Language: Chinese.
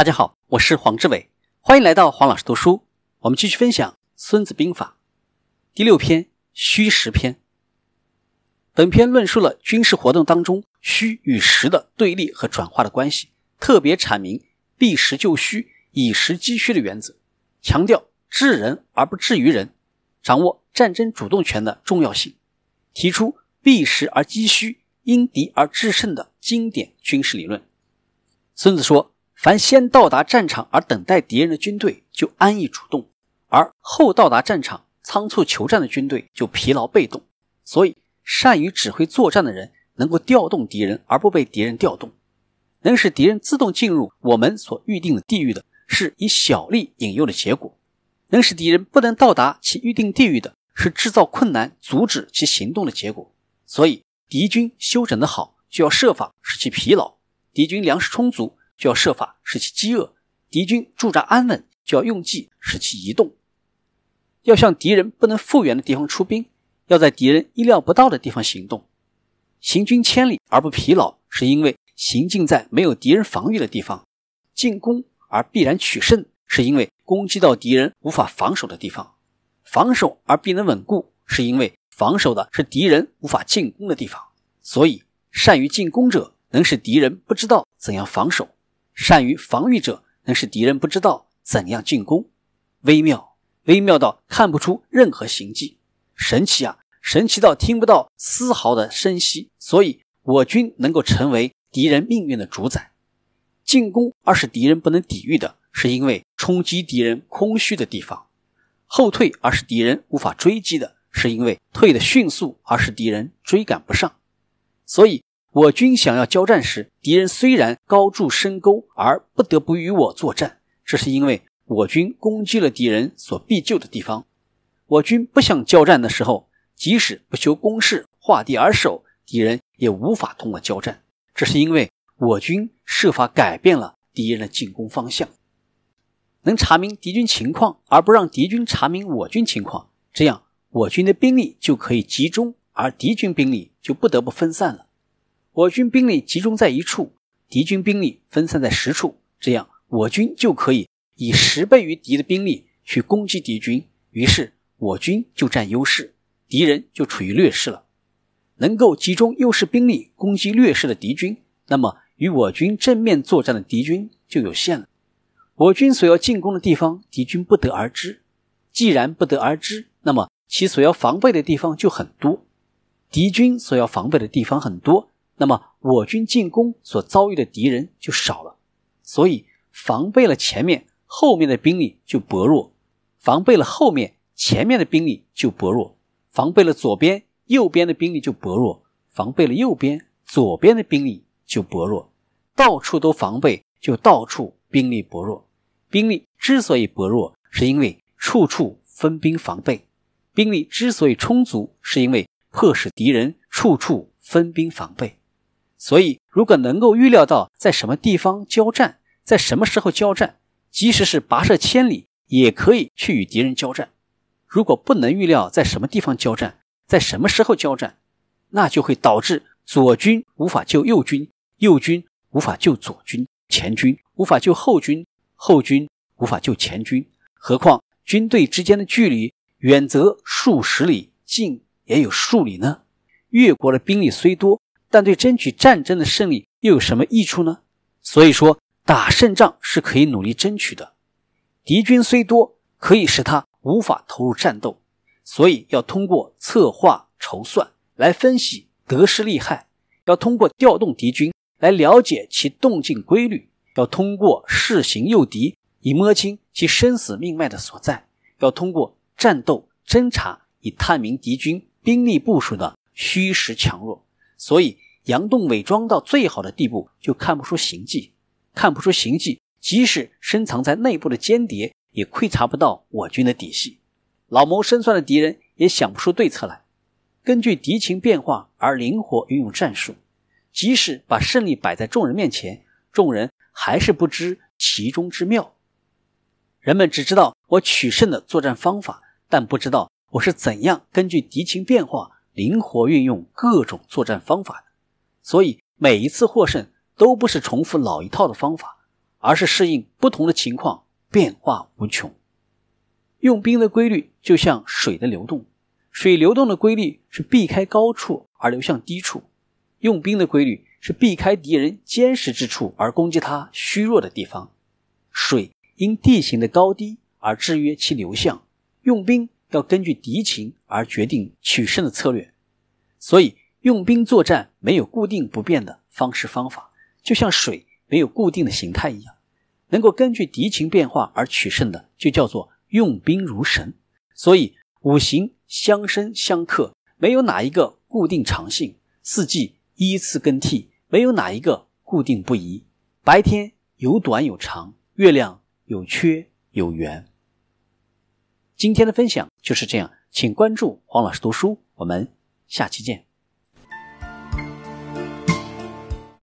大家好，我是黄志伟，欢迎来到黄老师读书。我们继续分享《孙子兵法》第六篇“虚实篇”。本篇论述了军事活动当中虚与实的对立和转化的关系，特别阐明避实就虚、以实击虚的原则，强调治人而不治于人，掌握战争主动权的重要性，提出避实而击虚、因敌而制胜的经典军事理论。孙子说。凡先到达战场而等待敌人的军队，就安逸主动；而后到达战场仓促求战的军队，就疲劳被动。所以，善于指挥作战的人，能够调动敌人而不被敌人调动，能使敌人自动进入我们所预定的地域的，是以小利引诱的结果；能使敌人不能到达其预定地域的，是制造困难阻止其行动的结果。所以，敌军休整的好，就要设法使其疲劳；敌军粮食充足。就要设法使其饥饿，敌军驻扎安稳，就要用计使其移动。要向敌人不能复原的地方出兵，要在敌人意料不到的地方行动。行军千里而不疲劳，是因为行进在没有敌人防御的地方；进攻而必然取胜，是因为攻击到敌人无法防守的地方；防守而必能稳固，是因为防守的是敌人无法进攻的地方。所以，善于进攻者能使敌人不知道怎样防守。善于防御者，能使敌人不知道怎样进攻，微妙，微妙到看不出任何形迹，神奇啊，神奇到听不到丝毫的声息。所以，我军能够成为敌人命运的主宰。进攻而使敌人不能抵御的，是因为冲击敌人空虚的地方；后退而使敌人无法追击的，是因为退的迅速而使敌人追赶不上。所以。我军想要交战时，敌人虽然高筑深沟而不得不与我作战，这是因为我军攻击了敌人所必救的地方。我军不想交战的时候，即使不修工事、画地而守，敌人也无法同我交战，这是因为我军设法改变了敌人的进攻方向。能查明敌军情况，而不让敌军查明我军情况，这样我军的兵力就可以集中，而敌军兵力就不得不分散了。我军兵力集中在一处，敌军兵力分散在十处，这样我军就可以以十倍于敌的兵力去攻击敌军，于是我军就占优势，敌人就处于劣势了。能够集中优势兵力攻击劣势的敌军，那么与我军正面作战的敌军就有限了。我军所要进攻的地方，敌军不得而知。既然不得而知，那么其所要防备的地方就很多。敌军所要防备的地方很多。那么我军进攻所遭遇的敌人就少了，所以防备了前面，后面的兵力就薄弱；防备了后面，前面的兵力就薄弱；防备了左边，右边的兵力就薄弱；防备了右边，左边的兵力就薄弱。到处都防备，就到处兵力薄弱。兵力之所以薄弱，是因为处处分兵防备；兵力之所以充足，是因为迫使敌人处处分兵防备。所以，如果能够预料到在什么地方交战，在什么时候交战，即使是跋涉千里，也可以去与敌人交战。如果不能预料在什么地方交战，在什么时候交战，那就会导致左军无法救右军，右军无法救左军，前军无法救后军，后军无法救前军。何况军队之间的距离远则数十里，近也有数里呢？越国的兵力虽多。但对争取战争的胜利又有什么益处呢？所以说，打胜仗是可以努力争取的。敌军虽多，可以使他无法投入战斗，所以要通过策划筹算来分析得失利害；要通过调动敌军来了解其动静规律；要通过试行诱敌以摸清其生死命脉的所在；要通过战斗侦察以探明敌军兵力部署的虚实强弱。所以，佯动伪装到最好的地步，就看不出形迹。看不出形迹，即使深藏在内部的间谍，也窥察不到我军的底细。老谋深算的敌人也想不出对策来。根据敌情变化而灵活运用战术，即使把胜利摆在众人面前，众人还是不知其中之妙。人们只知道我取胜的作战方法，但不知道我是怎样根据敌情变化。灵活运用各种作战方法的，所以每一次获胜都不是重复老一套的方法，而是适应不同的情况，变化无穷。用兵的规律就像水的流动，水流动的规律是避开高处而流向低处，用兵的规律是避开敌人坚实之处而攻击他虚弱的地方。水因地形的高低而制约其流向，用兵要根据敌情而决定取胜的策略。所以，用兵作战没有固定不变的方式方法，就像水没有固定的形态一样。能够根据敌情变化而取胜的，就叫做用兵如神。所以，五行相生相克，没有哪一个固定常性；四季依次更替，没有哪一个固定不移。白天有短有长，月亮有缺有圆。今天的分享就是这样，请关注黄老师读书，我们。下期见。